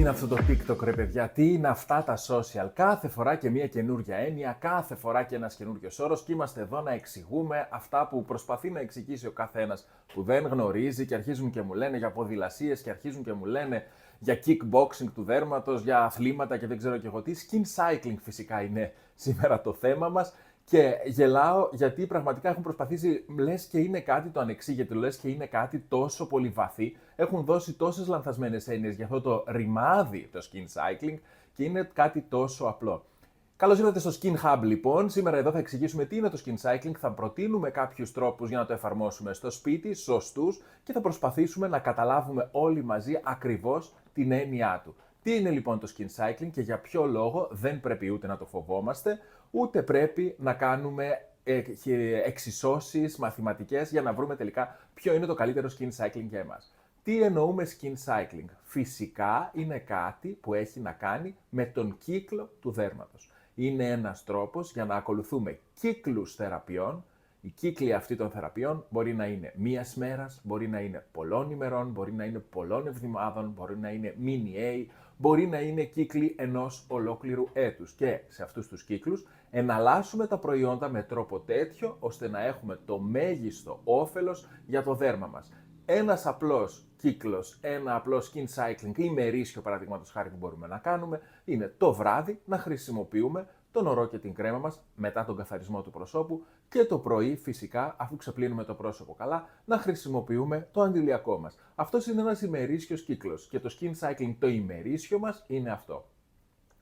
Τι είναι αυτό το TikTok ρε παιδιά, τι είναι αυτά τα social; Κάθε φορά και μια καινούργια έννοια, κάθε φορά και ένας καινούριος όρος και είμαστε εδώ να εξηγούμε αυτά που προσπαθεί να εξηγήσει ο καθένας που δεν γνωρίζει και αρχίζουν και μου λένε για ποδηλασίες και αρχίζουν και μου λένε για kickboxing του δέρματος, για αθλήματα και δεν ξέρω και εγώ τι. Skin cycling φυσικά είναι σήμερα το θέμα μας. Και γελάω γιατί πραγματικά έχουν προσπαθήσει, λες και είναι κάτι το ανεξήγητο, λες και είναι κάτι τόσο πολύ βαθύ. Έχουν δώσει τόσες λανθασμένες έννοιες για αυτό το ρημάδι, το skin cycling, και είναι κάτι τόσο απλό. Καλώς ήρθατε στο Skin Hub λοιπόν. Σήμερα εδώ θα εξηγήσουμε τι είναι το skin cycling, θα προτείνουμε κάποιους τρόπους για να το εφαρμόσουμε στο σπίτι, σωστούς και θα προσπαθήσουμε να καταλάβουμε όλοι μαζί ακριβώς την έννοιά του. Τι είναι λοιπόν το skin cycling και για ποιο λόγο δεν πρέπει ούτε να το φοβόμαστε, ούτε πρέπει να κάνουμε εξισώσεις μαθηματικές για να βρούμε τελικά ποιο είναι το καλύτερο skin cycling για εμάς. Τι εννοούμε skin cycling; Φυσικά είναι κάτι που έχει να κάνει με τον κύκλο του δέρματος. Είναι ένας τρόπος για να ακολουθούμε κύκλους θεραπείων. Οι κύκλοι αυτοί των θεραπείων μπορεί να είναι μίας μέρας, μπορεί να είναι πολλών ημερών, μπορεί να είναι πολλών εβδομάδων, μπορεί να είναι mini A, μπορεί να είναι κύκλοι ενός ολόκληρου έτους. Και σε αυτούς τους κύκλους εναλλάσσουμε τα προϊόντα με τρόπο τέτοιο ώστε να έχουμε το μέγιστο όφελος για το δέρμα μας. Ένας απλός κύκλος, ένα απλό skin cycling ή μερίσιο παραδείγματος χάρη που μπορούμε να κάνουμε είναι το βράδυ να χρησιμοποιούμε το νερό και την κρέμα μας μετά τον καθαρισμό του προσώπου και το πρωί φυσικά αφού ξεπλύνουμε το πρόσωπο καλά να χρησιμοποιούμε το αντιλιακό μας. Αυτός είναι ένας ημερήσιος κύκλος και το skin cycling το ημερήσιο μας είναι αυτό.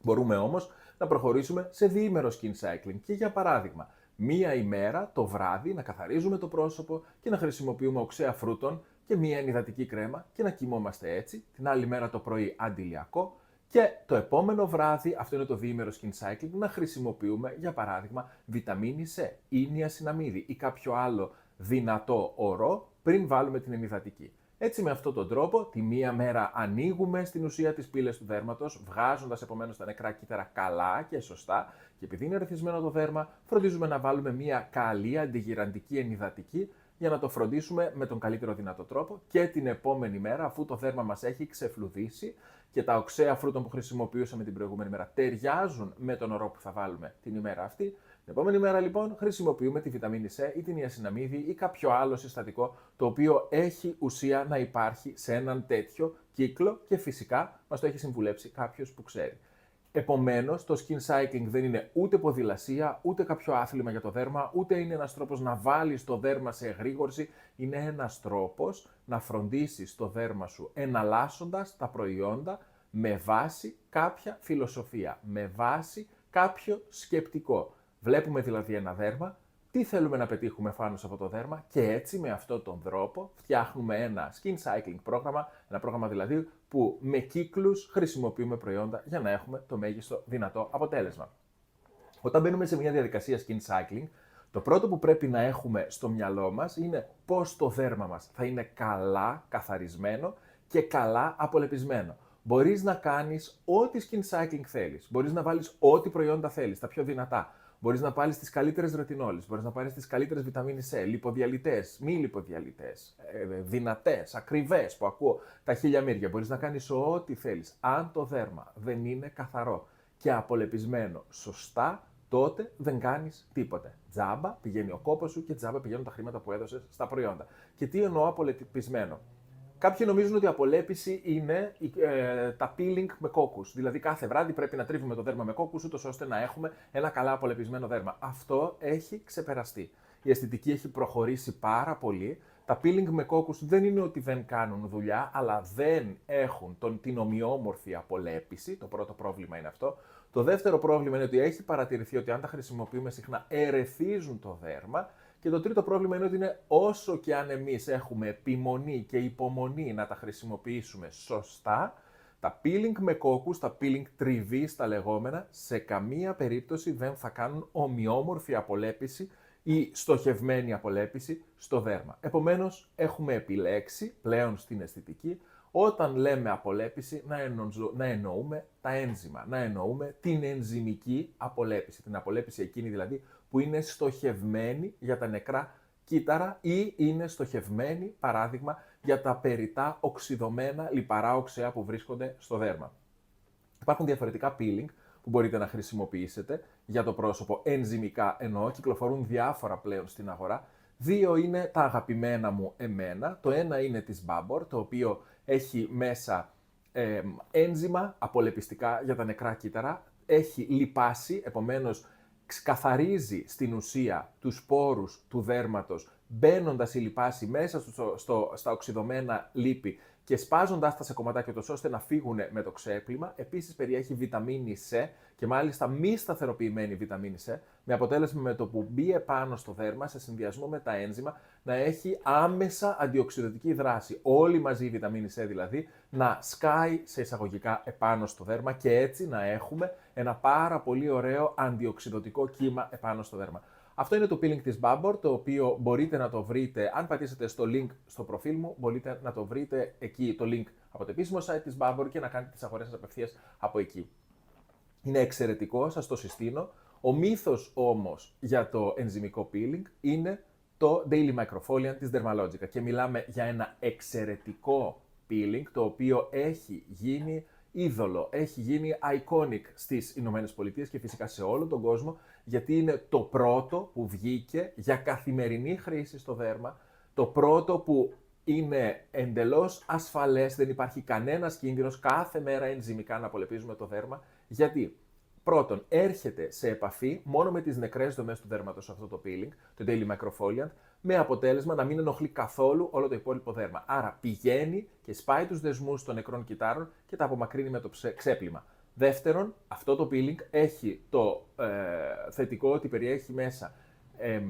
Μπορούμε όμως να προχωρήσουμε σε διήμερο skin cycling και για παράδειγμα μία ημέρα το βράδυ να καθαρίζουμε το πρόσωπο και να χρησιμοποιούμε οξέα φρούτων και μία ενυδατική κρέμα και να κοιμόμαστε έτσι, την άλλη μέρα το πρωί αντιλιακό και το επόμενο βράδυ, αυτό είναι το διήμερο skin cycling, να χρησιμοποιούμε για παράδειγμα βιταμίνη C ή νιασιναμίδη ή κάποιο άλλο δυνατό ορό πριν βάλουμε την ενυδατική. Έτσι με αυτόν τον τρόπο, τη μία μέρα ανοίγουμε στην ουσία τις πύλες του δέρματος, βγάζοντας επομένως τα νεκρά κύτταρα καλά και σωστά και επειδή είναι ρεθισμένο το δέρμα, φροντίζουμε να βάλουμε μία καλή αντιγυραντική ενυδατική για να το φροντίσουμε με τον καλύτερο δυνατό τρόπο και την επόμενη μέρα, αφού το δέρμα μας έχει ξεφλουδίσει και τα οξέα φρούτων που χρησιμοποιούσαμε την προηγούμενη μέρα ταιριάζουν με τον ορό που θα βάλουμε την ημέρα αυτή, την επόμενη μέρα λοιπόν χρησιμοποιούμε τη βιταμίνη C ή την ιασιναμίδη ή κάποιο άλλο συστατικό το οποίο έχει ουσία να υπάρχει σε έναν τέτοιο κύκλο και φυσικά μας το έχει συμβουλέψει κάποιος που ξέρει. Επομένως, το skin cycling δεν είναι ούτε ποδηλασία, ούτε κάποιο άθλημα για το δέρμα, ούτε είναι ένας τρόπος να βάλεις το δέρμα σε εγρήγορση. Είναι ένας τρόπος να φροντίσεις το δέρμα σου εναλλάσσοντας τα προϊόντα με βάση κάποια φιλοσοφία, με βάση κάποιο σκεπτικό. Βλέπουμε δηλαδή ένα δέρμα, τι θέλουμε να πετύχουμε πάνω σε αυτό το δέρμα και έτσι με αυτόν τον τρόπο φτιάχνουμε ένα skin cycling πρόγραμμα, ένα πρόγραμμα δηλαδή που με κύκλους χρησιμοποιούμε προϊόντα για να έχουμε το μέγιστο δυνατό αποτέλεσμα. Όταν μπαίνουμε σε μια διαδικασία skin cycling, το πρώτο που πρέπει να έχουμε στο μυαλό μας είναι πώς το δέρμα μας θα είναι καλά καθαρισμένο και καλά απολεπισμένο. Μπορείς να κάνεις ό,τι skin cycling θέλεις. Μπορείς να βάλεις ό,τι προϊόντα θέλεις, τα πιο δυνατά. Μπορείς να πάρει τις καλύτερες ρετινόλες, μπορείς να πάρεις τις καλύτερες βιταμίνη C, λιποδιαλυτές, μη λιποδιαλυτές, ε, δυνατές, ακριβές που ακούω τα χίλια μύρια. Μπορείς να κάνεις ό,τι θέλεις. Αν το δέρμα δεν είναι καθαρό και απολεπισμένο σωστά, τότε δεν κάνεις τίποτε. Τζάμπα πηγαίνει ο κόπος σου και τζάμπα πηγαίνουν τα χρήματα που έδωσες στα προϊόντα. Και τι εννοώ απολεπισμένο; Κάποιοι νομίζουν ότι η απολέπιση είναι ε, τα peeling με κόκκους. Δηλαδή, κάθε βράδυ πρέπει να τρίβουμε το δέρμα με κόκκους, ούτως ώστε να έχουμε ένα καλά απολεπισμένο δέρμα. Αυτό έχει ξεπεραστεί. Η αισθητική έχει προχωρήσει πάρα πολύ. Τα peeling με κόκκους δεν είναι ότι δεν κάνουν δουλειά, αλλά δεν έχουν τον, την ομοιόμορφη απολέπιση. Το πρώτο πρόβλημα είναι αυτό. Το δεύτερο πρόβλημα είναι ότι έχει παρατηρηθεί ότι αν τα χρησιμοποιούμε συχνά, ερεθίζουν το δέρμα και το τρίτο πρόβλημα είναι ότι είναι όσο και αν εμείς έχουμε επιμονή και υπομονή να τα χρησιμοποιήσουμε σωστά, τα peeling με κόκκους, τα peeling τριβής στα λεγόμενα, σε καμία περίπτωση δεν θα κάνουν ομοιόμορφη απολέπιση ή στοχευμένη απολέπιση στο δέρμα. Επομένως, έχουμε επιλέξει πλέον στην αισθητική όταν λέμε απολέπιση να, να εννοούμε τα ένζημα, να εννοούμε την ενζημική απολέπιση, την απολέπιση εκείνη δηλαδή που είναι στοχευμένη για τα νεκρά κύτταρα ή είναι στοχευμένη, παράδειγμα, για τα περιτά οξυδωμένα λιπαρά οξέα που βρίσκονται στο δέρμα. Υπάρχουν διαφορετικά peeling που μπορείτε να χρησιμοποιήσετε για το πρόσωπο ενζημικά εννοώ, κυκλοφορούν διάφορα πλέον στην αγορά. Δύο είναι τα αγαπημένα μου εμένα. Το ένα είναι της Babor, το οποίο έχει μέσα ε, ένζημα απολεπιστικά για τα νεκρά κύτταρα, έχει λιπάσει, επομένως καθαρίζει στην ουσία τους σπόρους του δέρματος, μπαίνοντας η λιπάση μέσα στο, στο, στα οξυδωμένα λίπη και σπάζοντάς τα σε κομματάκια τόσο ώστε να φύγουν με το ξέπλυμα. Επίσης περιέχει βιταμίνη C και μάλιστα μη σταθεροποιημένη βιταμίνη C, με αποτέλεσμα με το που μπει επάνω στο δέρμα σε συνδυασμό με τα ένζημα να έχει άμεσα αντιοξυδοτική δράση. Όλη μαζί η βιταμίνη C δηλαδή να σκάει σε εισαγωγικά επάνω στο δέρμα και έτσι να έχουμε ένα πάρα πολύ ωραίο αντιοξυδοτικό κύμα επάνω στο δέρμα. Αυτό είναι το peeling της Babor, το οποίο μπορείτε να το βρείτε, αν πατήσετε στο link στο προφίλ μου, μπορείτε να το βρείτε εκεί, το link από το επίσημο site της Babor και να κάνετε τις αγορές σας απευθείας από εκεί. Είναι εξαιρετικό, σας το συστήνω. Ο μύθος όμως για το ενζημικό peeling είναι το Daily Microfoliant της Dermalogica και μιλάμε για ένα εξαιρετικό peeling το οποίο έχει γίνει είδωλο, έχει γίνει iconic στις Ηνωμένες Πολιτείες και φυσικά σε όλο τον κόσμο γιατί είναι το πρώτο που βγήκε για καθημερινή χρήση στο δέρμα, το πρώτο που είναι εντελώς ασφαλές, δεν υπάρχει κανένας κίνδυνος κάθε μέρα ενζημικά να απολεπίζουμε το δέρμα. Γιατί πρώτον έρχεται σε επαφή μόνο με τις νεκρές δομές του δέρματος αυτό το peeling, το Daily Microfoliant, με αποτέλεσμα να μην ενοχλεί καθόλου όλο το υπόλοιπο δέρμα. Άρα πηγαίνει και σπάει τους δεσμούς των νεκρών κυτάρων και τα απομακρύνει με το ξέπλυμα. Δεύτερον, αυτό το peeling έχει το ε, θετικό ότι περιέχει μέσα ε,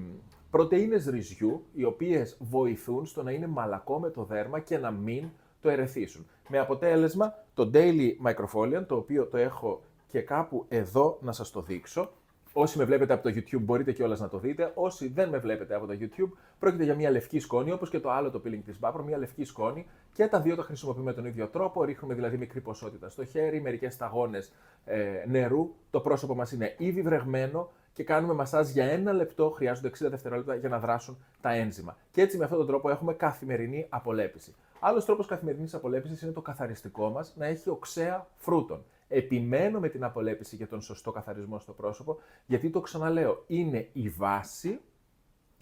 πρωτεΐνες ρυζιού, οι οποίες βοηθούν στο να είναι μαλακό με το δέρμα και να μην το ερεθίσουν. Με αποτέλεσμα το Daily Microfoliant, το οποίο το έχω και κάπου εδώ να σας το δείξω, Όσοι με βλέπετε από το YouTube μπορείτε κιόλας να το δείτε. Όσοι δεν με βλέπετε από το YouTube, πρόκειται για μια λευκή σκόνη, όπως και το άλλο το peeling της Vapor, μια λευκή σκόνη και τα δύο τα χρησιμοποιούμε τον ίδιο τρόπο. Ρίχνουμε δηλαδή μικρή ποσότητα στο χέρι, μερικές σταγόνες ε, νερού. Το πρόσωπο μας είναι ήδη βρεγμένο και κάνουμε μασάζ για ένα λεπτό. Χρειάζονται 60 δευτερόλεπτα για να δράσουν τα ένζημα. Και έτσι με αυτόν τον τρόπο έχουμε καθημερινή απολέπιση. Άλλος τρόπος καθημερινής απολέπισης είναι το καθαριστικό μας να έχει οξέα φρούτων. Επιμένω με την απολέπιση για τον σωστό καθαρισμό στο πρόσωπο, γιατί το ξαναλέω, είναι η βάση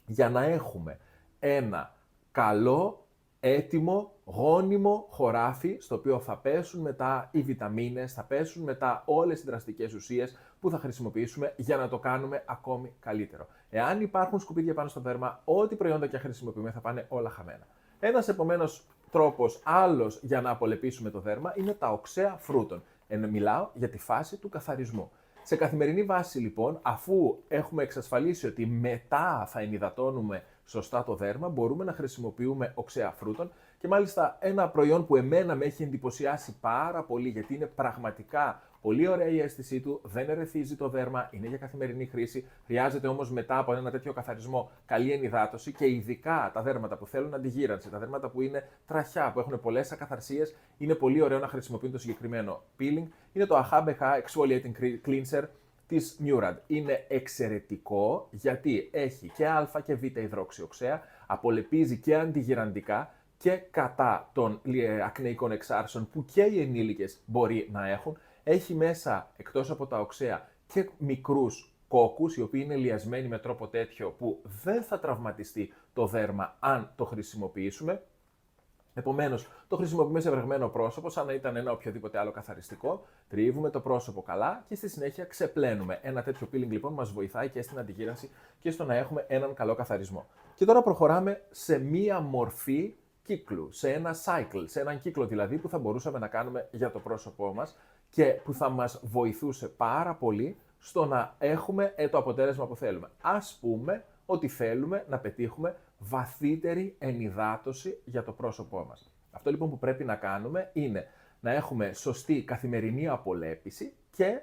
για να έχουμε ένα καλό, έτοιμο, γόνιμο χωράφι, στο οποίο θα πέσουν μετά οι βιταμίνες, θα πέσουν μετά όλες οι δραστικές ουσίες που θα χρησιμοποιήσουμε για να το κάνουμε ακόμη καλύτερο. Εάν υπάρχουν σκουπίδια πάνω στο δέρμα, ό,τι προϊόντα και χρησιμοποιούμε θα πάνε όλα χαμένα. Ένας επομένως τρόπος άλλος για να απολεπίσουμε το δέρμα είναι τα οξέα φρούτων. Ενώ μιλάω για τη φάση του καθαρισμού. Σε καθημερινή βάση λοιπόν, αφού έχουμε εξασφαλίσει ότι μετά θα ενυδατώνουμε σωστά το δέρμα, μπορούμε να χρησιμοποιούμε οξέα φρούτων και μάλιστα ένα προϊόν που εμένα με έχει εντυπωσιάσει πάρα πολύ γιατί είναι πραγματικά Πολύ ωραία η αίσθησή του, δεν ερεθίζει το δέρμα, είναι για καθημερινή χρήση. Χρειάζεται όμως μετά από ένα τέτοιο καθαρισμό καλή ενυδάτωση και ειδικά τα δέρματα που θέλουν αντιγύρανση, τα δέρματα που είναι τραχιά, που έχουν πολλές ακαθαρσίες, είναι πολύ ωραίο να χρησιμοποιούν το συγκεκριμένο peeling. Είναι το AHA BH Exfoliating Cleanser της Murad. Είναι εξαιρετικό γιατί έχει και α και β υδρόξιοξέα, απολεπίζει και αντιγυραντικά και κατά των ε, ακνεϊκών εξάρσεων που και οι ενήλικες μπορεί να έχουν έχει μέσα, εκτός από τα οξέα, και μικρούς κόκκους, οι οποίοι είναι λιασμένοι με τρόπο τέτοιο που δεν θα τραυματιστεί το δέρμα αν το χρησιμοποιήσουμε. Επομένως, το χρησιμοποιούμε σε βρεγμένο πρόσωπο, σαν να ήταν ένα οποιοδήποτε άλλο καθαριστικό. Τρίβουμε το πρόσωπο καλά και στη συνέχεια ξεπλένουμε. Ένα τέτοιο peeling λοιπόν μας βοηθάει και στην αντιγύρανση και στο να έχουμε έναν καλό καθαρισμό. Και τώρα προχωράμε σε μία μορφή κύκλου, σε ένα cycle, σε έναν κύκλο δηλαδή που θα μπορούσαμε να κάνουμε για το πρόσωπό μας και που θα μας βοηθούσε πάρα πολύ στο να έχουμε ε, το αποτέλεσμα που θέλουμε. Ας πούμε ότι θέλουμε να πετύχουμε βαθύτερη ενυδάτωση για το πρόσωπό μας. Αυτό λοιπόν που πρέπει να κάνουμε είναι να έχουμε σωστή καθημερινή απολέπιση και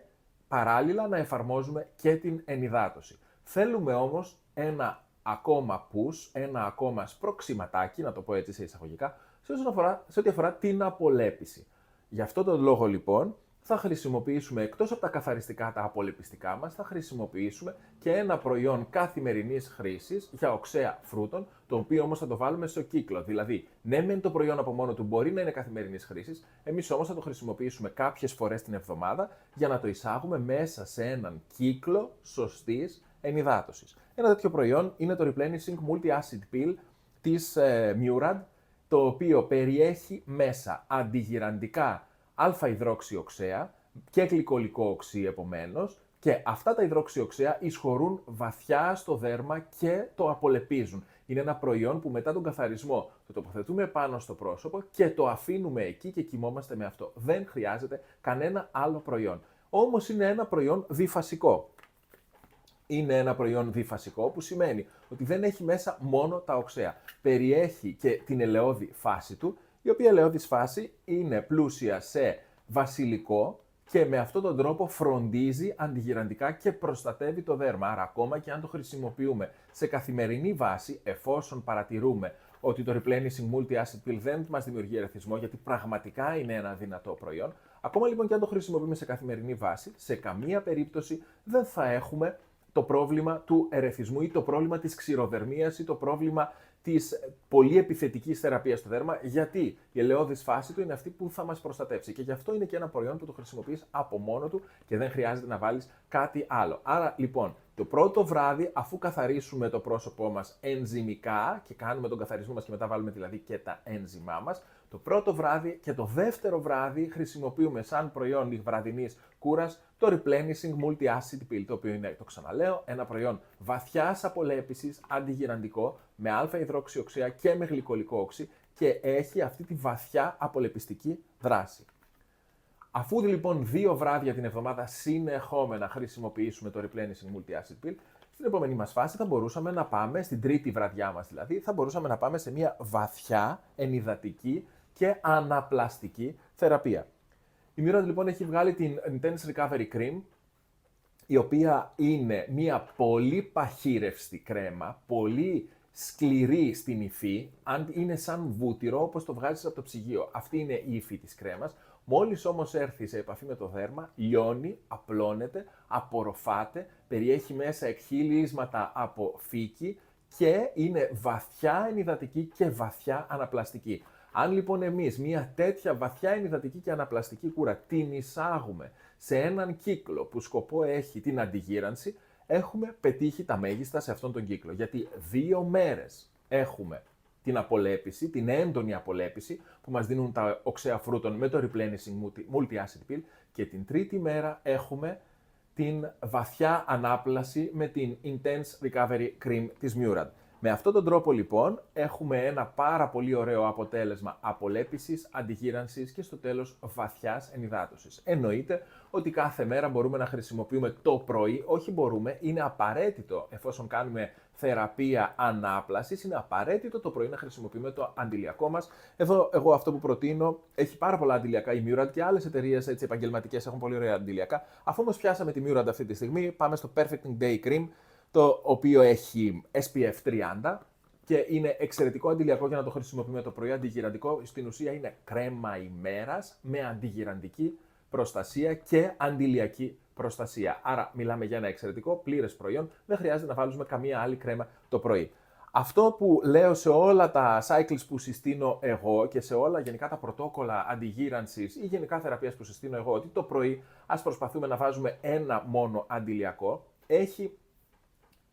παράλληλα να εφαρμόζουμε και την ενυδάτωση. Θέλουμε όμως ένα ακόμα push, ένα ακόμα σπροξηματάκι, να το πω έτσι σε εισαγωγικά, σε, αφορά, σε ό,τι αφορά την απολέπιση. Γι' αυτό τον λόγο λοιπόν θα χρησιμοποιήσουμε εκτός από τα καθαριστικά τα απολεπιστικά μας, θα χρησιμοποιήσουμε και ένα προϊόν καθημερινής χρήσης για οξέα φρούτων, το οποίο όμως θα το βάλουμε στο κύκλο. Δηλαδή, ναι μεν το προϊόν από μόνο του μπορεί να είναι καθημερινής χρήσης, εμείς όμως θα το χρησιμοποιήσουμε κάποιες φορές την εβδομάδα για να το εισάγουμε μέσα σε έναν κύκλο σωστής ενυδάτωσης. Ένα τέτοιο προϊόν είναι το Replenishing Multi-Acid Pill της ε, Murad, το οποίο περιέχει μέσα αντιγυραντικά α-υδρόξιοξέα και γλυκολικό οξύ επομένως, και αυτά τα υδρόξιοξέα εισχωρούν βαθιά στο δέρμα και το απολεπίζουν. Είναι ένα προϊόν που μετά τον καθαρισμό το τοποθετούμε πάνω στο πρόσωπο και το αφήνουμε εκεί και κοιμόμαστε με αυτό. Δεν χρειάζεται κανένα άλλο προϊόν. Όμως είναι ένα προϊόν διφασικό. Είναι ένα προϊόν διφασικό που σημαίνει ότι δεν έχει μέσα μόνο τα οξέα. Περιέχει και την ελαιόδη φάση του η οποία ελαιόδης φάση είναι πλούσια σε βασιλικό και με αυτόν τον τρόπο φροντίζει αντιγυραντικά και προστατεύει το δέρμα. Άρα ακόμα και αν το χρησιμοποιούμε σε καθημερινή βάση, εφόσον παρατηρούμε ότι το Replenishing Multi-Acid Pill δεν μας δημιουργεί ερεθισμό, γιατί πραγματικά είναι ένα δυνατό προϊόν, ακόμα λοιπόν και αν το χρησιμοποιούμε σε καθημερινή βάση, σε καμία περίπτωση δεν θα έχουμε το πρόβλημα του ερεθισμού ή το πρόβλημα της ξηροδερμίας ή το πρόβλημα της πολύ επιθετικής θεραπείας στο δέρμα, γιατί η ελαιώδη φάση του είναι αυτή που θα μας προστατεύσει. Και γι' αυτό είναι και ένα προϊόν που το χρησιμοποιείς από μόνο του και δεν χρειάζεται να βάλεις κάτι άλλο. Άρα λοιπόν, το πρώτο βράδυ, αφού καθαρίσουμε το πρόσωπό μας ενζημικά και κάνουμε τον καθαρισμό μας και μετά βάλουμε δηλαδή και τα ένζημά μας, το πρώτο βράδυ και το δεύτερο βράδυ χρησιμοποιούμε σαν προϊόν βραδινής κούρας το Replenishing Multi-Acid Pill, το οποίο είναι, το ξαναλέω, ένα προϊόν βαθιάς απολέπιση, αντιγυραντικό, με α-υδροξιοξέα και με γλυκολικό όξι και έχει αυτή τη βαθιά απολεπιστική δράση. Αφού λοιπόν δύο βράδια την εβδομάδα συνεχόμενα χρησιμοποιήσουμε το Replenishing Multi-Acid Pill, στην επόμενη μας φάση θα μπορούσαμε να πάμε, στην τρίτη βραδιά μας δηλαδή, θα μπορούσαμε να πάμε σε μια βαθιά, ενυδατική και αναπλαστική θεραπεία. Η Mirror λοιπόν έχει βγάλει την Intense Recovery Cream, η οποία είναι μια πολύ παχύρευστη κρέμα, πολύ σκληρή στην υφή, αν είναι σαν βούτυρο όπως το βγάζεις από το ψυγείο. Αυτή είναι η υφή της κρέμας. Μόλις όμως έρθει σε επαφή με το δέρμα, λιώνει, απλώνεται, απορροφάται, περιέχει μέσα εκχύλισματα από φύκη και είναι βαθιά ενυδατική και βαθιά αναπλαστική. Αν λοιπόν εμείς μια τέτοια βαθιά ενυδατική και αναπλαστική κούρα την εισάγουμε σε έναν κύκλο που σκοπό έχει την αντιγύρανση, έχουμε πετύχει τα μέγιστα σε αυτόν τον κύκλο. Γιατί δύο μέρες έχουμε την απολέπιση, την έντονη απολέπιση που μας δίνουν τα οξέα φρούτων με το replenishing multi-acid pill και την τρίτη μέρα έχουμε την βαθιά ανάπλαση με την Intense Recovery Cream της Murad. Με αυτόν τον τρόπο λοιπόν έχουμε ένα πάρα πολύ ωραίο αποτέλεσμα απολέπισης, αντιγύρανσης και στο τέλος βαθιάς ενυδάτωσης. Εννοείται ότι κάθε μέρα μπορούμε να χρησιμοποιούμε το πρωί, όχι μπορούμε, είναι απαραίτητο εφόσον κάνουμε θεραπεία ανάπλασης, είναι απαραίτητο το πρωί να χρησιμοποιούμε το αντιλιακό μας. Εδώ εγώ αυτό που προτείνω, έχει πάρα πολλά αντιλιακά η Murad και άλλες εταιρείες έτσι, επαγγελματικές έχουν πολύ ωραία αντιλιακά. Αφού όμως πιάσαμε τη Murad αυτή τη στιγμή, πάμε στο Perfecting Day Cream, το οποίο έχει SPF 30 και είναι εξαιρετικό αντιλιακό για να το χρησιμοποιούμε το πρωί. Αντιγυραντικό στην ουσία είναι κρέμα ημέρας με αντιγυραντική προστασία και αντιλιακή προστασία. Άρα μιλάμε για ένα εξαιρετικό πλήρες προϊόν, δεν χρειάζεται να βάλουμε καμία άλλη κρέμα το πρωί. Αυτό που λέω σε όλα τα cycles που συστήνω εγώ και σε όλα γενικά τα πρωτόκολλα αντιγύρανσης ή γενικά θεραπείας που συστήνω εγώ, ότι το πρωί ας προσπαθούμε να βάζουμε ένα μόνο αντιλιακό, έχει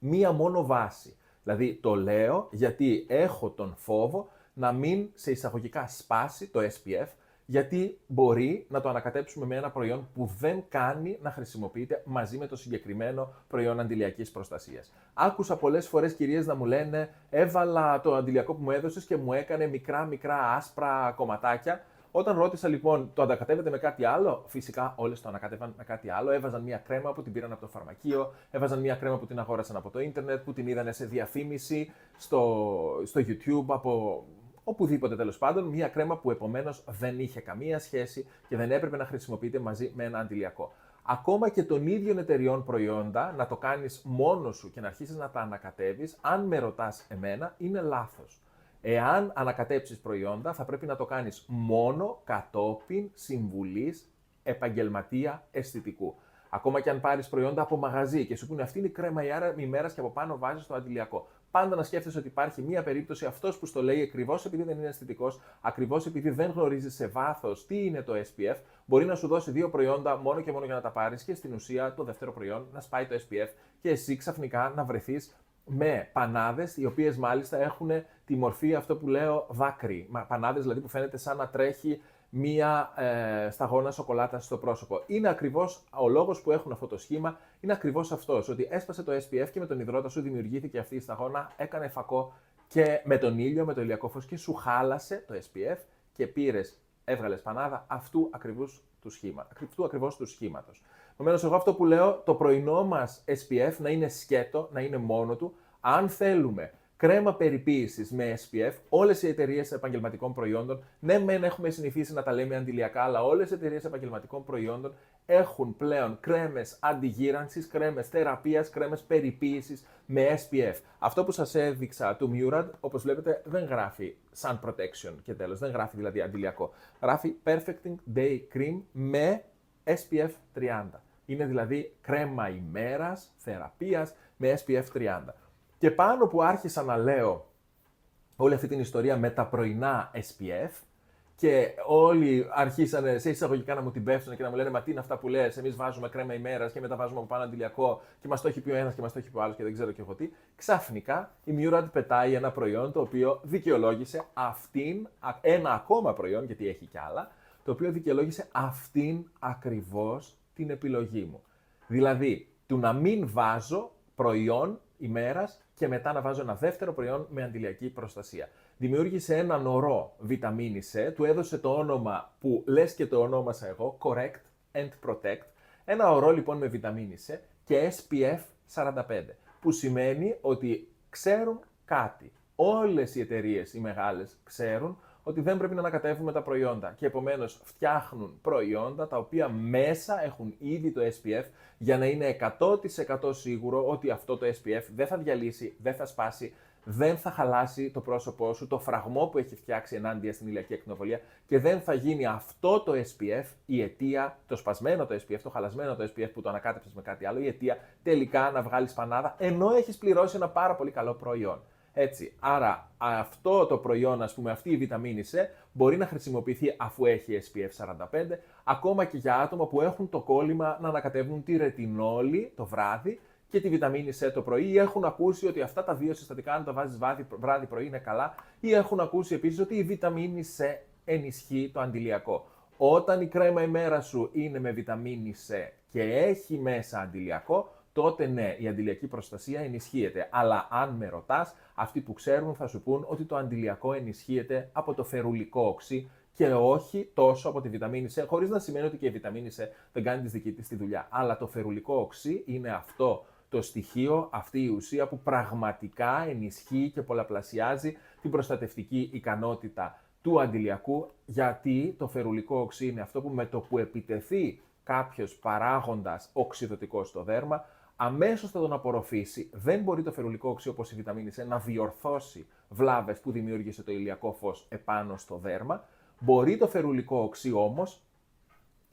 μία μόνο βάση. Δηλαδή το λέω γιατί έχω τον φόβο να μην σε εισαγωγικά σπάσει το SPF, γιατί μπορεί να το ανακατέψουμε με ένα προϊόν που δεν κάνει να χρησιμοποιείται μαζί με το συγκεκριμένο προϊόν αντιλιακής προστασίας. Άκουσα πολλές φορές κυρίες να μου λένε έβαλα το αντιλιακό που μου έδωσες και μου έκανε μικρά μικρά άσπρα κομματάκια όταν ρώτησα λοιπόν, το ανακατεύετε με κάτι άλλο, φυσικά όλες το ανακατεύαν με κάτι άλλο. Έβαζαν μια κρέμα που την πήραν από το φαρμακείο, έβαζαν μια κρέμα που την αγόρασαν από το ίντερνετ, που την είδαν σε διαφήμιση στο, στο YouTube, από οπουδήποτε τέλος πάντων. Μια κρέμα που επομένως δεν είχε καμία σχέση και δεν έπρεπε να χρησιμοποιείται μαζί με ένα αντιλιακό. Ακόμα και των ίδιων εταιριών προϊόντα να το κάνεις μόνος σου και να αρχίσεις να τα ανακατεύεις, αν με ρωτάς εμένα, είναι λάθος. Εάν ανακατέψεις προϊόντα, θα πρέπει να το κάνεις μόνο κατόπιν συμβουλής επαγγελματία αισθητικού. Ακόμα και αν πάρεις προϊόντα από μαγαζί και σου πούνε αυτή είναι η κρέμα ημέρα και από πάνω βάζεις το αντιλιακό. Πάντα να σκέφτεσαι ότι υπάρχει μία περίπτωση αυτός που στο λέει ακριβώς επειδή δεν είναι αισθητικός, ακριβώς επειδή δεν γνωρίζει σε βάθος τι είναι το SPF, μπορεί να σου δώσει δύο προϊόντα μόνο και μόνο για να τα πάρεις και στην ουσία το δεύτερο προϊόν να σπάει το SPF και εσύ ξαφνικά να βρεθείς με πανάδες, οι οποίες μάλιστα έχουν τη μορφή αυτό που λέω δάκρυ. Πανάδες δηλαδή που φαίνεται σαν να τρέχει μία ε, σταγόνα σοκολάτας στο πρόσωπο. Είναι ακριβώς ο λόγος που έχουν αυτό το σχήμα, είναι ακριβώς αυτός. Ότι έσπασε το SPF και με τον υδρότα σου δημιουργήθηκε αυτή η σταγόνα, έκανε φακό και με τον ήλιο, με το ηλιακό φως και σου χάλασε το SPF και πήρες, έβγαλες πανάδα αυτού ακριβώ του σχήμα, αυτού ακριβώς του σχήματος. Επομένως, εγώ αυτό που λέω, το πρωινό μας SPF να είναι σκέτο, να είναι μόνο του. Αν θέλουμε κρέμα περιποίησης με SPF, όλες οι εταιρείες επαγγελματικών προϊόντων, ναι, μεν έχουμε συνηθίσει να τα λέμε αντιλιακά, αλλά όλες οι εταιρείες επαγγελματικών προϊόντων έχουν πλέον κρέμες αντιγύρανσης, κρέμες θεραπείας, κρέμες περιποίησης με SPF. Αυτό που σας έδειξα του Murad, όπως βλέπετε, δεν γράφει sun protection και τέλος, δεν γράφει δηλαδή αντιλιακό. Γράφει perfecting day cream με SPF 30. Είναι δηλαδή κρέμα ημέρας, θεραπείας με SPF 30. Και πάνω που άρχισα να λέω όλη αυτή την ιστορία με τα πρωινά SPF και όλοι αρχίσανε σε εισαγωγικά να μου την πέφτουν και να μου λένε Μα τι είναι αυτά που λες, εμείς βάζουμε κρέμα ημέρας και μετά βάζουμε από πάνω αντιλιακό και μας το έχει πει ο ένας και μας το έχει πει ο άλλος και δεν ξέρω και εγώ τι. Ξαφνικά η Murad πετάει ένα προϊόν το οποίο δικαιολόγησε αυτήν, ένα ακόμα προϊόν, γιατί έχει κι άλλα, το οποίο δικαιολόγησε αυτήν ακριβώς την επιλογή μου. Δηλαδή, του να μην βάζω προϊόν ημέρας και μετά να βάζω ένα δεύτερο προϊόν με αντιλιακή προστασία. Δημιούργησε έναν ορό βιταμίνη C, του έδωσε το όνομα που λες και το ονόμασα εγώ, Correct and Protect, ένα ορό λοιπόν με βιταμίνη C και SPF 45, που σημαίνει ότι ξέρουν κάτι. Όλες οι εταιρείες, οι μεγάλες, ξέρουν ότι δεν πρέπει να ανακατεύουμε τα προϊόντα και επομένως φτιάχνουν προϊόντα τα οποία μέσα έχουν ήδη το SPF για να είναι 100% σίγουρο ότι αυτό το SPF δεν θα διαλύσει, δεν θα σπάσει, δεν θα χαλάσει το πρόσωπό σου, το φραγμό που έχει φτιάξει ενάντια στην ηλιακή ακτινοβολία και δεν θα γίνει αυτό το SPF η αιτία, το σπασμένο το SPF, το χαλασμένο το SPF που το ανακάτεψες με κάτι άλλο, η αιτία τελικά να βγάλεις πανάδα ενώ έχεις πληρώσει ένα πάρα πολύ καλό προϊόν. Έτσι, άρα αυτό το προϊόν, ας πούμε, αυτή η βιταμίνη C μπορεί να χρησιμοποιηθεί αφού έχει SPF 45, ακόμα και για άτομα που έχουν το κόλλημα να ανακατεύουν τη ρετινόλη το βράδυ και τη βιταμίνη C το πρωί ή έχουν ακούσει ότι αυτά τα δύο συστατικά αν τα βάζεις βράδυ πρωί είναι καλά ή έχουν ακούσει επίσης ότι η βιταμίνη C ενισχύει το αντιλιακό. Όταν η κρέμα ημέρα σου είναι με βιταμίνη C και έχει μέσα αντιλιακό, τότε ναι, η αντιλιακή προστασία ενισχύεται. Αλλά αν με ρωτάς, αυτοί που ξέρουν θα σου πούν ότι το αντιλιακό ενισχύεται από το φερουλικό οξύ και όχι τόσο από τη βιταμίνη C, χωρίς να σημαίνει ότι και η βιταμίνη C δεν κάνει της δική της τη δουλειά. Αλλά το φερουλικό οξύ είναι αυτό το στοιχείο, αυτή η ουσία που πραγματικά ενισχύει και πολλαπλασιάζει την προστατευτική ικανότητα του αντιλιακού, γιατί το φερουλικό οξύ είναι αυτό που με το που επιτεθεί κάποιος παράγοντας οξυδοτικό στο δέρμα, αμέσως θα τον απορροφήσει. Δεν μπορεί το φερουλικό οξύ όπως η βιταμίνη C να διορθώσει βλάβες που δημιούργησε το ηλιακό φως επάνω στο δέρμα. Μπορεί το φερουλικό οξύ όμως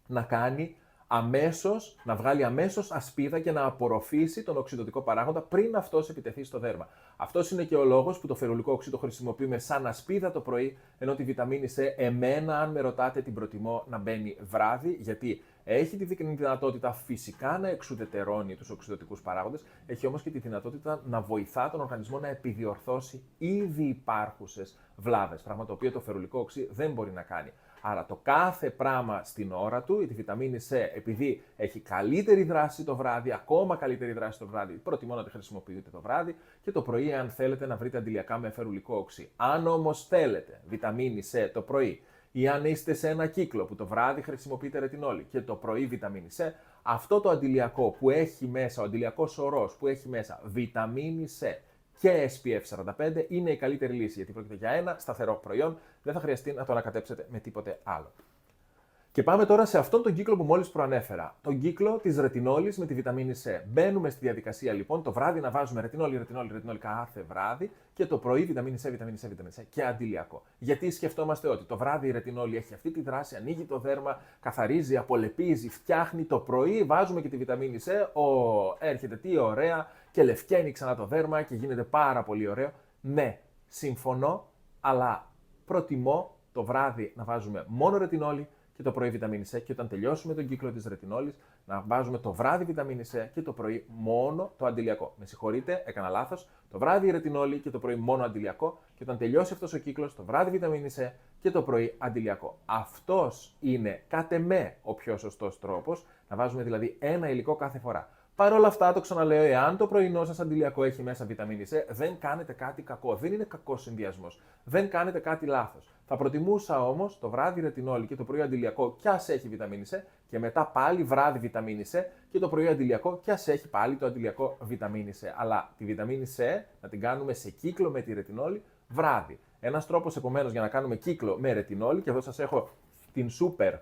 να κάνει αμέσως, να βγάλει αμέσως ασπίδα και να απορροφήσει τον οξυδοτικό παράγοντα πριν αυτός επιτεθεί στο δέρμα. Αυτός είναι και ο λόγος που το φερουλικό οξύ το χρησιμοποιούμε σαν ασπίδα το πρωί, ενώ τη βιταμίνη C, εμένα, αν με ρωτάτε, την προτιμώ να μπαίνει βράδυ, γιατί έχει τη δυνατότητα φυσικά να εξουδετερώνει τους οξυδοτικούς παράγοντες, έχει όμως και τη δυνατότητα να βοηθά τον οργανισμό να επιδιορθώσει ήδη υπάρχουσες βλάβες. Πράγμα το οποίο το φερουλικό οξύ δεν μπορεί να κάνει. Άρα το κάθε πράγμα στην ώρα του, η βιταμίνη C, επειδή έχει καλύτερη δράση το βράδυ, ακόμα καλύτερη δράση το βράδυ, προτιμώ να τη χρησιμοποιείτε το βράδυ και το πρωί, αν θέλετε να βρείτε αντιλιακά με φερουλικό οξύ. Αν όμως θέλετε βιταμίνη C το πρωί ή αν είστε σε ένα κύκλο που το βράδυ χρησιμοποιείτε ρετινόλη και το πρωί βιταμίνη C, αυτό το αντιλιακό που έχει μέσα, ο αντιλιακός ορός που έχει μέσα βιταμίνη C και SPF 45 είναι η καλύτερη λύση γιατί πρόκειται για ένα σταθερό προϊόν, δεν θα χρειαστεί να το ανακατέψετε με τίποτε άλλο. Και πάμε τώρα σε αυτόν τον κύκλο που μόλις προανέφερα. Τον κύκλο της ρετινόλης με τη βιταμίνη C. Μπαίνουμε στη διαδικασία λοιπόν το βράδυ να βάζουμε ρετινόλη, ρετινόλη, ρετινόλη κάθε βράδυ και το πρωί βιταμίνη C, βιταμίνη C, βιταμίνη C και αντιλιακό. Γιατί σκεφτόμαστε ότι το βράδυ η ρετινόλη έχει αυτή τη δράση, ανοίγει το δέρμα, καθαρίζει, απολεπίζει, φτιάχνει. Το πρωί βάζουμε και τη βιταμίνη C. Ο, έρχεται τι ωραία και λευκαίνει ξανά το δέρμα και γίνεται πάρα πολύ ωραίο. Ναι, συμφωνώ, αλλά προτιμώ το βράδυ να βάζουμε μόνο ρετινόλη και το πρωί βιταμίνη C και όταν τελειώσουμε τον κύκλο της ρετινόλης να βάζουμε το βράδυ βιταμίνη C και το πρωί μόνο το αντιλιακό. Με συγχωρείτε, έκανα λάθος. Το βράδυ η ρετινόλη και το πρωί μόνο αντιλιακό και όταν τελειώσει αυτός ο κύκλος, το βράδυ βιταμίνη C και το πρωί αντιλιακό. Αυτός είναι κατ' εμέ ο πιο σωστός τρόπος, να βάζουμε δηλαδή ένα υλικό κάθε φορά. Παρ' όλα αυτά, το ξαναλέω, εάν το πρωινό σας αντιλιακό έχει μέσα βιταμίνη C, δεν κάνετε κάτι κακό. Δεν είναι κακός συνδυασμός. Δεν κάνετε κάτι λάθος. Θα προτιμούσα όμως το βράδυ ρετινόλη και το πρωί αντιλιακό κι ας έχει βιταμίνη C και μετά πάλι βράδυ βιταμίνη C και το πρωί αντιλιακό κι ας έχει πάλι το αντιλιακό βιταμίνη C. Αλλά τη βιταμίνη C να την κάνουμε σε κύκλο με τη ρετινόλη βράδυ. Ένας τρόπος επομένως για να κάνουμε κύκλο με ρετινόλη και εδώ σας έχω την super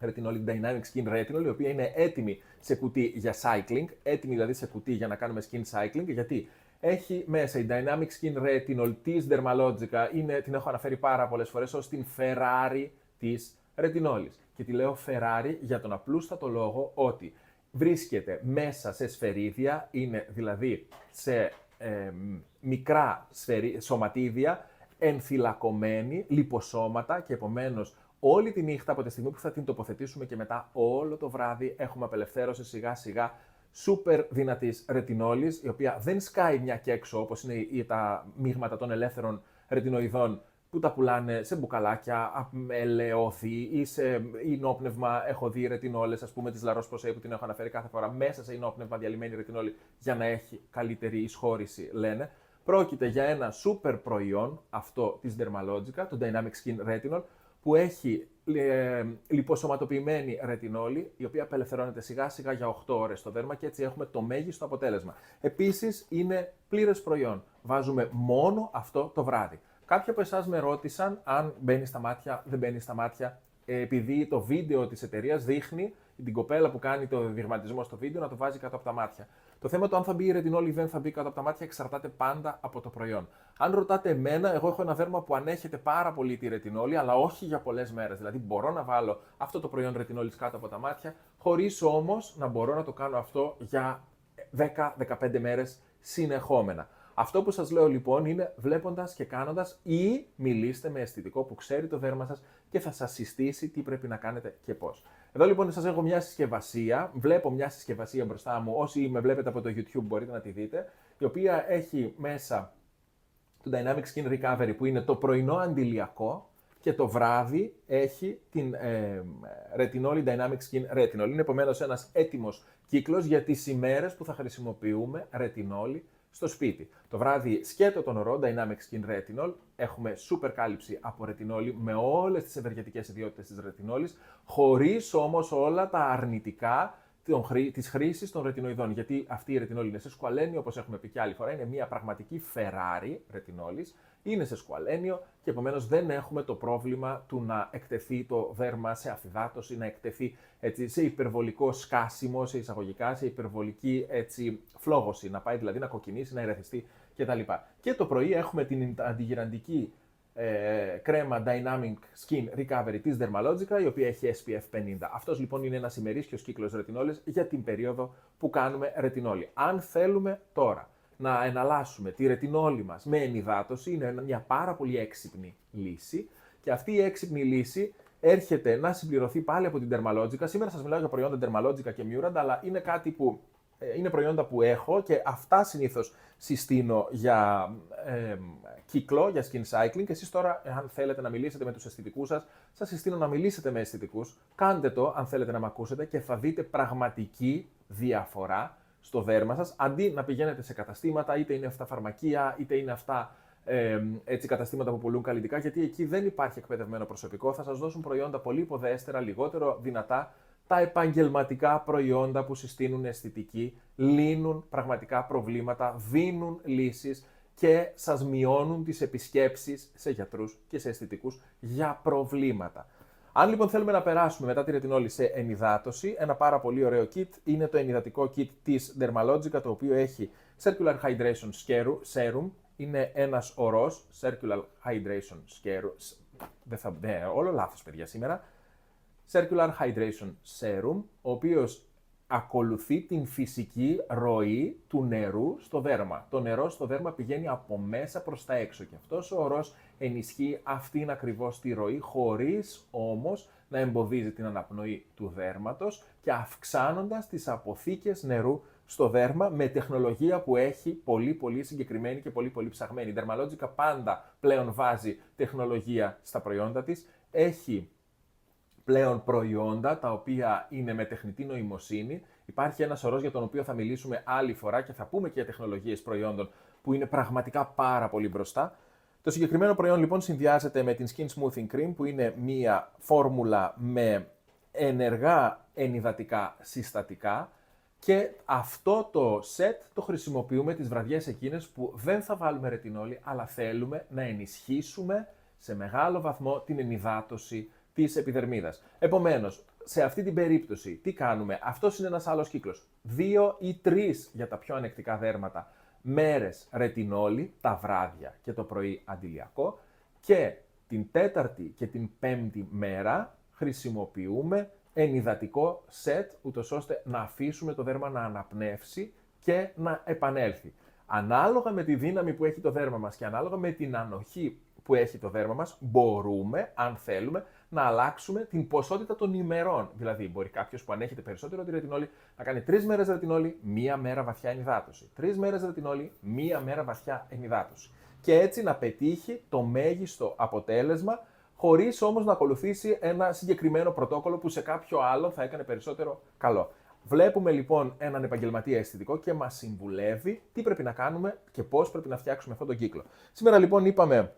Retinol Dynamic Skin Retinol, η οποία είναι έτοιμη σε κουτί για cycling, έτοιμη δηλαδή σε κουτί για να κάνουμε skin cycling, γιατί έχει μέσα η Dynamic Skin Retinol της Dermalogica, είναι, την έχω αναφέρει πάρα πολλές φορές ως την Ferrari της ρετινόλης. Και τη λέω Ferrari για τον απλούστατο λόγο ότι βρίσκεται μέσα σε σφαιρίδια, είναι δηλαδή σε ε, μικρά σφαιρί, σωματίδια, ενθυλακωμένη, λιποσώματα και επομένως όλη τη νύχτα από τη στιγμή που θα την τοποθετήσουμε και μετά όλο το βράδυ έχουμε απελευθέρωση σιγά σιγά σούπερ δυνατής ρετινόλης, η οποία δεν σκάει μια και έξω όπως είναι τα μείγματα των ελεύθερων ρετινοειδών που τα πουλάνε σε μπουκαλάκια, ελαιώθη ή σε ινόπνευμα. Έχω δει ρετινόλες, ας πούμε, της Λαρό Προσέη που την έχω αναφέρει κάθε φορά, μέσα σε ινόπνευμα διαλυμένη ρετινόλη για να έχει καλύτερη εισχώρηση, λένε. Πρόκειται για ένα σούπερ προϊόν, αυτό της Dermalogica, το Dynamic Skin Retinol, που έχει ε, λιποσωματοποιημένη ρετινόλη, η οποία απελευθερώνεται σιγά σιγά για 8 ώρες στο δέρμα και έτσι έχουμε το μέγιστο αποτέλεσμα. Επίσης είναι πλήρες προϊόν. Βάζουμε μόνο αυτό το βράδυ. Κάποιοι από εσάς με ρώτησαν αν μπαίνει στα μάτια, δεν μπαίνει στα μάτια, ε, επειδή το βίντεο της εταιρείας δείχνει την κοπέλα που κάνει το δειγματισμό στο βίντεο να το βάζει κάτω από τα μάτια. Το θέμα το αν θα μπει η ρετινόλη ή δεν θα μπει κάτω από τα μάτια εξαρτάται πάντα από το προϊόν. Αν ρωτάτε εμένα, εγώ έχω ένα δέρμα που ανέχεται πάρα πολύ τη ρετινόλη, αλλά όχι για πολλές μέρες. Δηλαδή, μπορώ να βάλω αυτό το προϊόν ρετινόλη κάτω από τα μάτια, χωρίς όμως να μπορώ να το κάνω αυτό για 10-15 μέρες συνεχόμενα. Αυτό που σας λέω λοιπόν είναι βλέποντας και κάνοντας ή μιλήστε με αισθητικό που ξέρει το δέρμα σας και θα σας συστήσει τι πρέπει να κάνετε και πώς. Εδώ λοιπόν σας έχω μια συσκευασία, βλέπω μια συσκευασία μπροστά μου, όσοι με βλέπετε από το YouTube μπορείτε να τη δείτε, η οποία έχει μέσα το Dynamic Skin Recovery που είναι το πρωινό αντιλιακό και το βράδυ έχει την ε, Retinol Dynamic Skin Retinol. Είναι επομένως ένας έτοιμος κύκλος για τις ημέρες που θα χρησιμοποιούμε Retinol στο σπίτι. Το βράδυ σκέτο τον ορό Dynamic Skin Retinol. Έχουμε σούπερ κάλυψη από ρετινόλη με όλες τις ευεργετικές ιδιότητες της ρετινόλης, χωρίς όμως όλα τα αρνητικά της χρήσης των ρετινοειδών. Γιατί αυτή η ρετινόλη είναι σε σκουαλένιο, όπως έχουμε πει και άλλη φορά, είναι μια πραγματική Ferrari ρετινόλης, είναι σε σκουαλένιο και επομένως δεν έχουμε το πρόβλημα του να εκτεθεί το δέρμα σε αφυδάτωση, να εκτεθεί έτσι, σε υπερβολικό σκάσιμο, σε εισαγωγικά, σε υπερβολική έτσι, φλόγωση, να πάει δηλαδή να κοκκινήσει, να ερεθιστεί κτλ. Και το πρωί έχουμε την αντιγυραντική ε, κρέμα Dynamic Skin Recovery της Dermalogica, η οποία έχει SPF 50. Αυτός λοιπόν είναι ένας ημερήσιος κύκλος ρετινόλης για την περίοδο που κάνουμε ρετινόλη. Αν θέλουμε τώρα να εναλλάσσουμε τη ρετινόλη μας με ενυδάτωση, είναι μια πάρα πολύ έξυπνη λύση και αυτή η έξυπνη λύση έρχεται να συμπληρωθεί πάλι από την Dermalogica. Σήμερα σας μιλάω για προϊόντα Dermalogica και Murad, αλλά είναι κάτι που ε, είναι προϊόντα που έχω και αυτά συνήθως συστήνω για ε, κύκλο, για skin cycling. Και εσείς τώρα, αν θέλετε να μιλήσετε με τους αισθητικούς σας, σας συστήνω να μιλήσετε με αισθητικούς. Κάντε το, αν θέλετε να με ακούσετε και θα δείτε πραγματική διαφορά στο δέρμα σας, αντί να πηγαίνετε σε καταστήματα, είτε είναι αυτά φαρμακεία, είτε είναι αυτά ε, έτσι, καταστήματα που πουλούν καλλιτικά, γιατί εκεί δεν υπάρχει εκπαιδευμένο προσωπικό. Θα σας δώσουν προϊόντα πολύ υποδέστερα, λιγότερο δυνατά, τα επαγγελματικά προϊόντα που συστήνουν αισθητική, λύνουν πραγματικά προβλήματα, δίνουν λύσεις και σας μειώνουν τις επισκέψεις σε γιατρούς και σε αισθητικούς για προβλήματα. Αν λοιπόν θέλουμε να περάσουμε μετά τη ρετινόλη σε ενυδάτωση, ένα πάρα πολύ ωραίο kit είναι το ενυδατικό kit της Dermalogica, το οποίο έχει Circular Hydration Serum, είναι ένας ορός, Circular Hydration Serum, δεν θα, ναι, όλο λάθος παιδιά σήμερα, Circular Hydration Serum, ο οποίος ακολουθεί την φυσική ροή του νερού στο δέρμα. Το νερό στο δέρμα πηγαίνει από μέσα προς τα έξω και αυτός ο ορός ενισχύει αυτήν ακριβώς τη ροή χωρίς όμως να εμποδίζει την αναπνοή του δέρματος και αυξάνοντας τις αποθήκες νερού στο δέρμα με τεχνολογία που έχει πολύ πολύ συγκεκριμένη και πολύ πολύ ψαγμένη. Η Dermalogica πάντα πλέον βάζει τεχνολογία στα προϊόντα της, έχει πλέον προϊόντα τα οποία είναι με τεχνητή νοημοσύνη. Υπάρχει ένας σωρό για τον οποίο θα μιλήσουμε άλλη φορά και θα πούμε και για τεχνολογίες προϊόντων που είναι πραγματικά πάρα πολύ μπροστά. Το συγκεκριμένο προϊόν λοιπόν συνδυάζεται με την Skin Smoothing Cream που είναι μία φόρμουλα με ενεργά ενυδατικά συστατικά και αυτό το set το χρησιμοποιούμε τις βραδιές εκείνες που δεν θα βάλουμε ρετινόλη αλλά θέλουμε να ενισχύσουμε σε μεγάλο βαθμό την ενυδάτωση της επιδερμίδας. Επομένως, σε αυτή την περίπτωση τι κάνουμε, αυτός είναι ένας άλλος κύκλος. Δύο ή τρεις για τα πιο ανεκτικά δέρματα μέρες ρετινόλη, τα βράδια και το πρωί αντιλιακό και την τέταρτη και την πέμπτη μέρα χρησιμοποιούμε ενυδατικό σετ, ούτως ώστε να αφήσουμε το δέρμα να αναπνεύσει και να επανέλθει. Ανάλογα με τη δύναμη που έχει το δέρμα μας και ανάλογα με την ανοχή που έχει το δέρμα μας, μπορούμε, αν θέλουμε, να αλλάξουμε την ποσότητα των ημερών. Δηλαδή, μπορεί κάποιος που ανέχεται περισσότερο τη ρετινόλη να κάνει τρεις μέρες ρετινόλη, μία μέρα βαθιά ενυδάτωση. Τρεις μέρες ρετινόλη, μία μέρα βαθιά ενυδάτωση. Και έτσι να πετύχει το μέγιστο αποτέλεσμα, χωρίς όμως να ακολουθήσει ένα συγκεκριμένο πρωτόκολλο που σε κάποιο άλλο θα έκανε περισσότερο καλό. Βλέπουμε λοιπόν έναν επαγγελματία αισθητικό και μας συμβουλεύει τι πρέπει να κάνουμε και πώς πρέπει να φτιάξουμε αυτόν τον κύκλο. Σήμερα λοιπόν είπαμε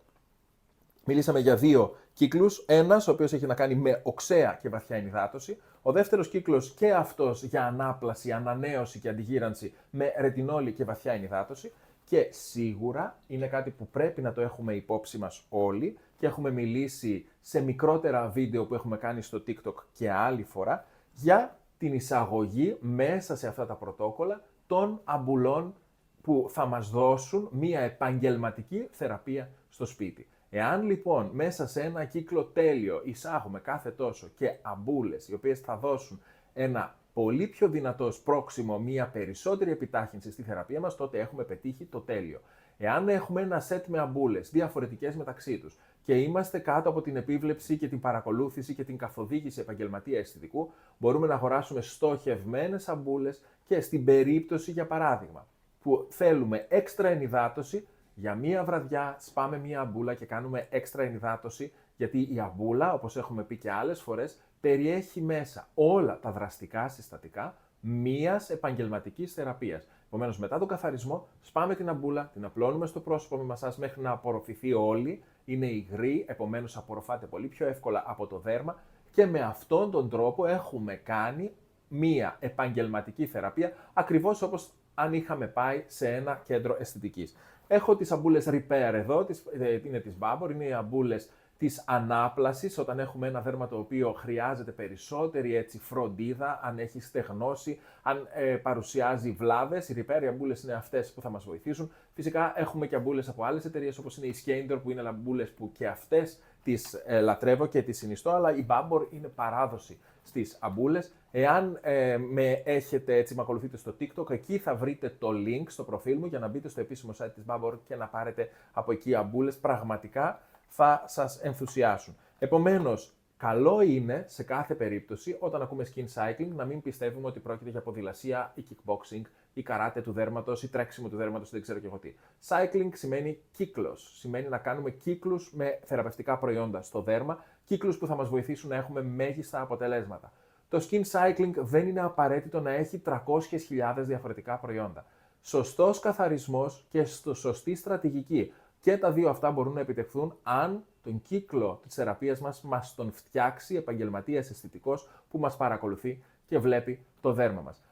Μιλήσαμε για δύο κύκλους. Ένας, ο οποίος έχει να κάνει με οξέα και βαθιά ενυδάτωση. Ο δεύτερος κύκλος και αυτός για ανάπλαση, ανανέωση και αντιγύρανση με ρετινόλη και βαθιά ενυδάτωση. Και σίγουρα είναι κάτι που πρέπει να το έχουμε υπόψη μας όλοι και έχουμε μιλήσει σε μικρότερα βίντεο που έχουμε κάνει στο TikTok και άλλη φορά για την εισαγωγή μέσα σε αυτά τα πρωτόκολλα των αμπουλών που θα μας δώσουν μία επαγγελματική θεραπεία στο σπίτι. Εάν λοιπόν μέσα σε ένα κύκλο τέλειο εισάγουμε κάθε τόσο και αμπούλες οι οποίες θα δώσουν ένα πολύ πιο δυνατός σπρώξιμο, μία περισσότερη επιτάχυνση στη θεραπεία μας, τότε έχουμε πετύχει το τέλειο. Εάν έχουμε ένα σετ με αμπούλες διαφορετικές μεταξύ τους και είμαστε κάτω από την επίβλεψη και την παρακολούθηση και την καθοδήγηση επαγγελματία αισθητικού, μπορούμε να αγοράσουμε στοχευμένες αμπούλες και στην περίπτωση, για παράδειγμα, που θέλουμε έξτρα ενυδάτωση, για μία βραδιά σπάμε μία αμπούλα και κάνουμε έξτρα ενυδάτωση, γιατί η αμπούλα, όπως έχουμε πει και άλλες φορές, περιέχει μέσα όλα τα δραστικά συστατικά μίας επαγγελματικής θεραπείας. Επομένως, μετά τον καθαρισμό, σπάμε την αμπούλα, την απλώνουμε στο πρόσωπο με μασάς μέχρι να απορροφηθεί όλη. Είναι υγρή, επομένως απορροφάται πολύ πιο εύκολα από το δέρμα και με αυτόν τον τρόπο έχουμε κάνει μία επαγγελματική θεραπεία, ακριβώς όπως αν είχαμε πάει σε ένα κέντρο αισθητικής. Έχω τις αμπούλες repair εδώ, τις, ε, είναι τις Babor, είναι οι αμπούλες της ανάπλασης, όταν έχουμε ένα δέρμα το οποίο χρειάζεται περισσότερη έτσι, φροντίδα, αν έχει στεγνώσει, αν ε, παρουσιάζει βλάβες. Οι repair, οι αμπούλες είναι αυτές που θα μας βοηθήσουν. Φυσικά έχουμε και αμπούλες από άλλες εταιρείες όπως είναι η Skander που είναι αμπούλες που και αυτές τις ε, λατρεύω και τις συνιστώ, αλλά η Babor είναι παράδοση στις αμπούλες. Εάν ε, με έχετε έτσι, με ακολουθείτε στο TikTok, εκεί θα βρείτε το link στο προφίλ μου για να μπείτε στο επίσημο site της Babor και να πάρετε από εκεί αμπούλες. Πραγματικά θα σας ενθουσιάσουν. Επομένως, καλό είναι σε κάθε περίπτωση όταν ακούμε skin cycling να μην πιστεύουμε ότι πρόκειται για ποδηλασία ή kickboxing ή καράτε του δέρματος ή τρέξιμο του δέρματος, δεν ξέρω και εγώ τι. Cycling σημαίνει κύκλος. Σημαίνει να κάνουμε κύκλους με θεραπευτικά προϊόντα στο δέρμα, κύκλους που θα μας βοηθήσουν να έχουμε μέγιστα αποτελέσματα. Το skin cycling δεν είναι απαραίτητο να έχει 300.000 διαφορετικά προϊόντα. Σωστός καθαρισμός και στο σωστή στρατηγική. Και τα δύο αυτά μπορούν να επιτευχθούν αν τον κύκλο της θεραπείας μας μας τον φτιάξει επαγγελματίας αισθητικός που μας παρακολουθεί και βλέπει το δέρμα μας.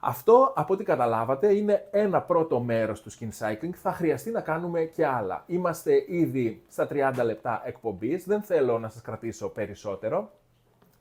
Αυτό, από ό,τι καταλάβατε, είναι ένα πρώτο μέρος του skin cycling. Θα χρειαστεί να κάνουμε και άλλα. Είμαστε ήδη στα 30 λεπτά εκπομπής. Δεν θέλω να σας κρατήσω περισσότερο.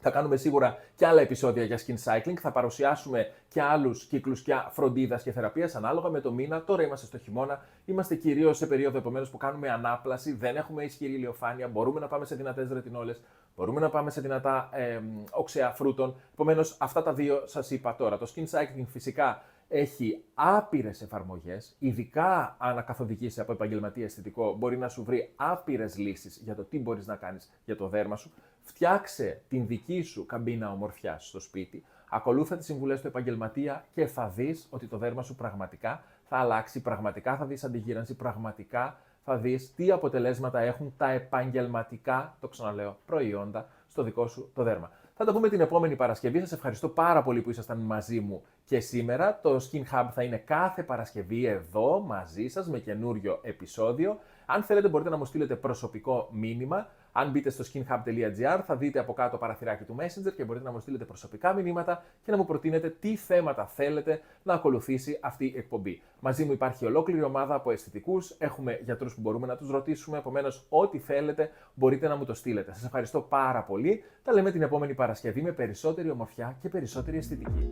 Θα κάνουμε σίγουρα και άλλα επεισόδια για skin cycling. Θα παρουσιάσουμε και άλλους κύκλους και φροντίδας και θεραπείας ανάλογα με το μήνα. Τώρα είμαστε στο χειμώνα. Είμαστε κυρίως σε περίοδο επομένως που κάνουμε ανάπλαση. Δεν έχουμε ισχυρή ηλιοφάνεια. Μπορούμε να πάμε σε δυνατές ρετινόλες. Μπορούμε να πάμε σε δυνατά ε, οξέα φρούτων. Επομένως, αυτά τα δύο σας είπα τώρα. Το skin cycling φυσικά έχει άπειρες εφαρμογές, ειδικά αν καθοδηγήσει από επαγγελματία αισθητικό, μπορεί να σου βρει άπειρες λύσεις για το τι μπορείς να κάνεις για το δέρμα σου. Φτιάξε την δική σου καμπίνα ομορφιά στο σπίτι, ακολούθα τις συμβουλές του επαγγελματία και θα δεις ότι το δέρμα σου πραγματικά θα αλλάξει, πραγματικά θα δεις αντιγύρανση, πραγματικά θα δεις τι αποτελέσματα έχουν τα επαγγελματικά, το ξαναλέω, προϊόντα στο δικό σου το δέρμα. Θα τα πούμε την επόμενη Παρασκευή. Σας ευχαριστώ πάρα πολύ που ήσασταν μαζί μου και σήμερα. Το Skin Hub θα είναι κάθε Παρασκευή εδώ μαζί σας με καινούριο επεισόδιο. Αν θέλετε μπορείτε να μου στείλετε προσωπικό μήνυμα. Αν μπείτε στο skinhub.gr θα δείτε από κάτω παραθυράκι του Messenger και μπορείτε να μου στείλετε προσωπικά μηνύματα και να μου προτείνετε τι θέματα θέλετε να ακολουθήσει αυτή η εκπομπή. Μαζί μου υπάρχει ολόκληρη ομάδα από αισθητικούς, έχουμε γιατρούς που μπορούμε να τους ρωτήσουμε, επομένως ό,τι θέλετε μπορείτε να μου το στείλετε. Σας ευχαριστώ πάρα πολύ. Τα λέμε την επόμενη Παρασκευή με περισσότερη ομορφιά και περισσότερη αισθητική.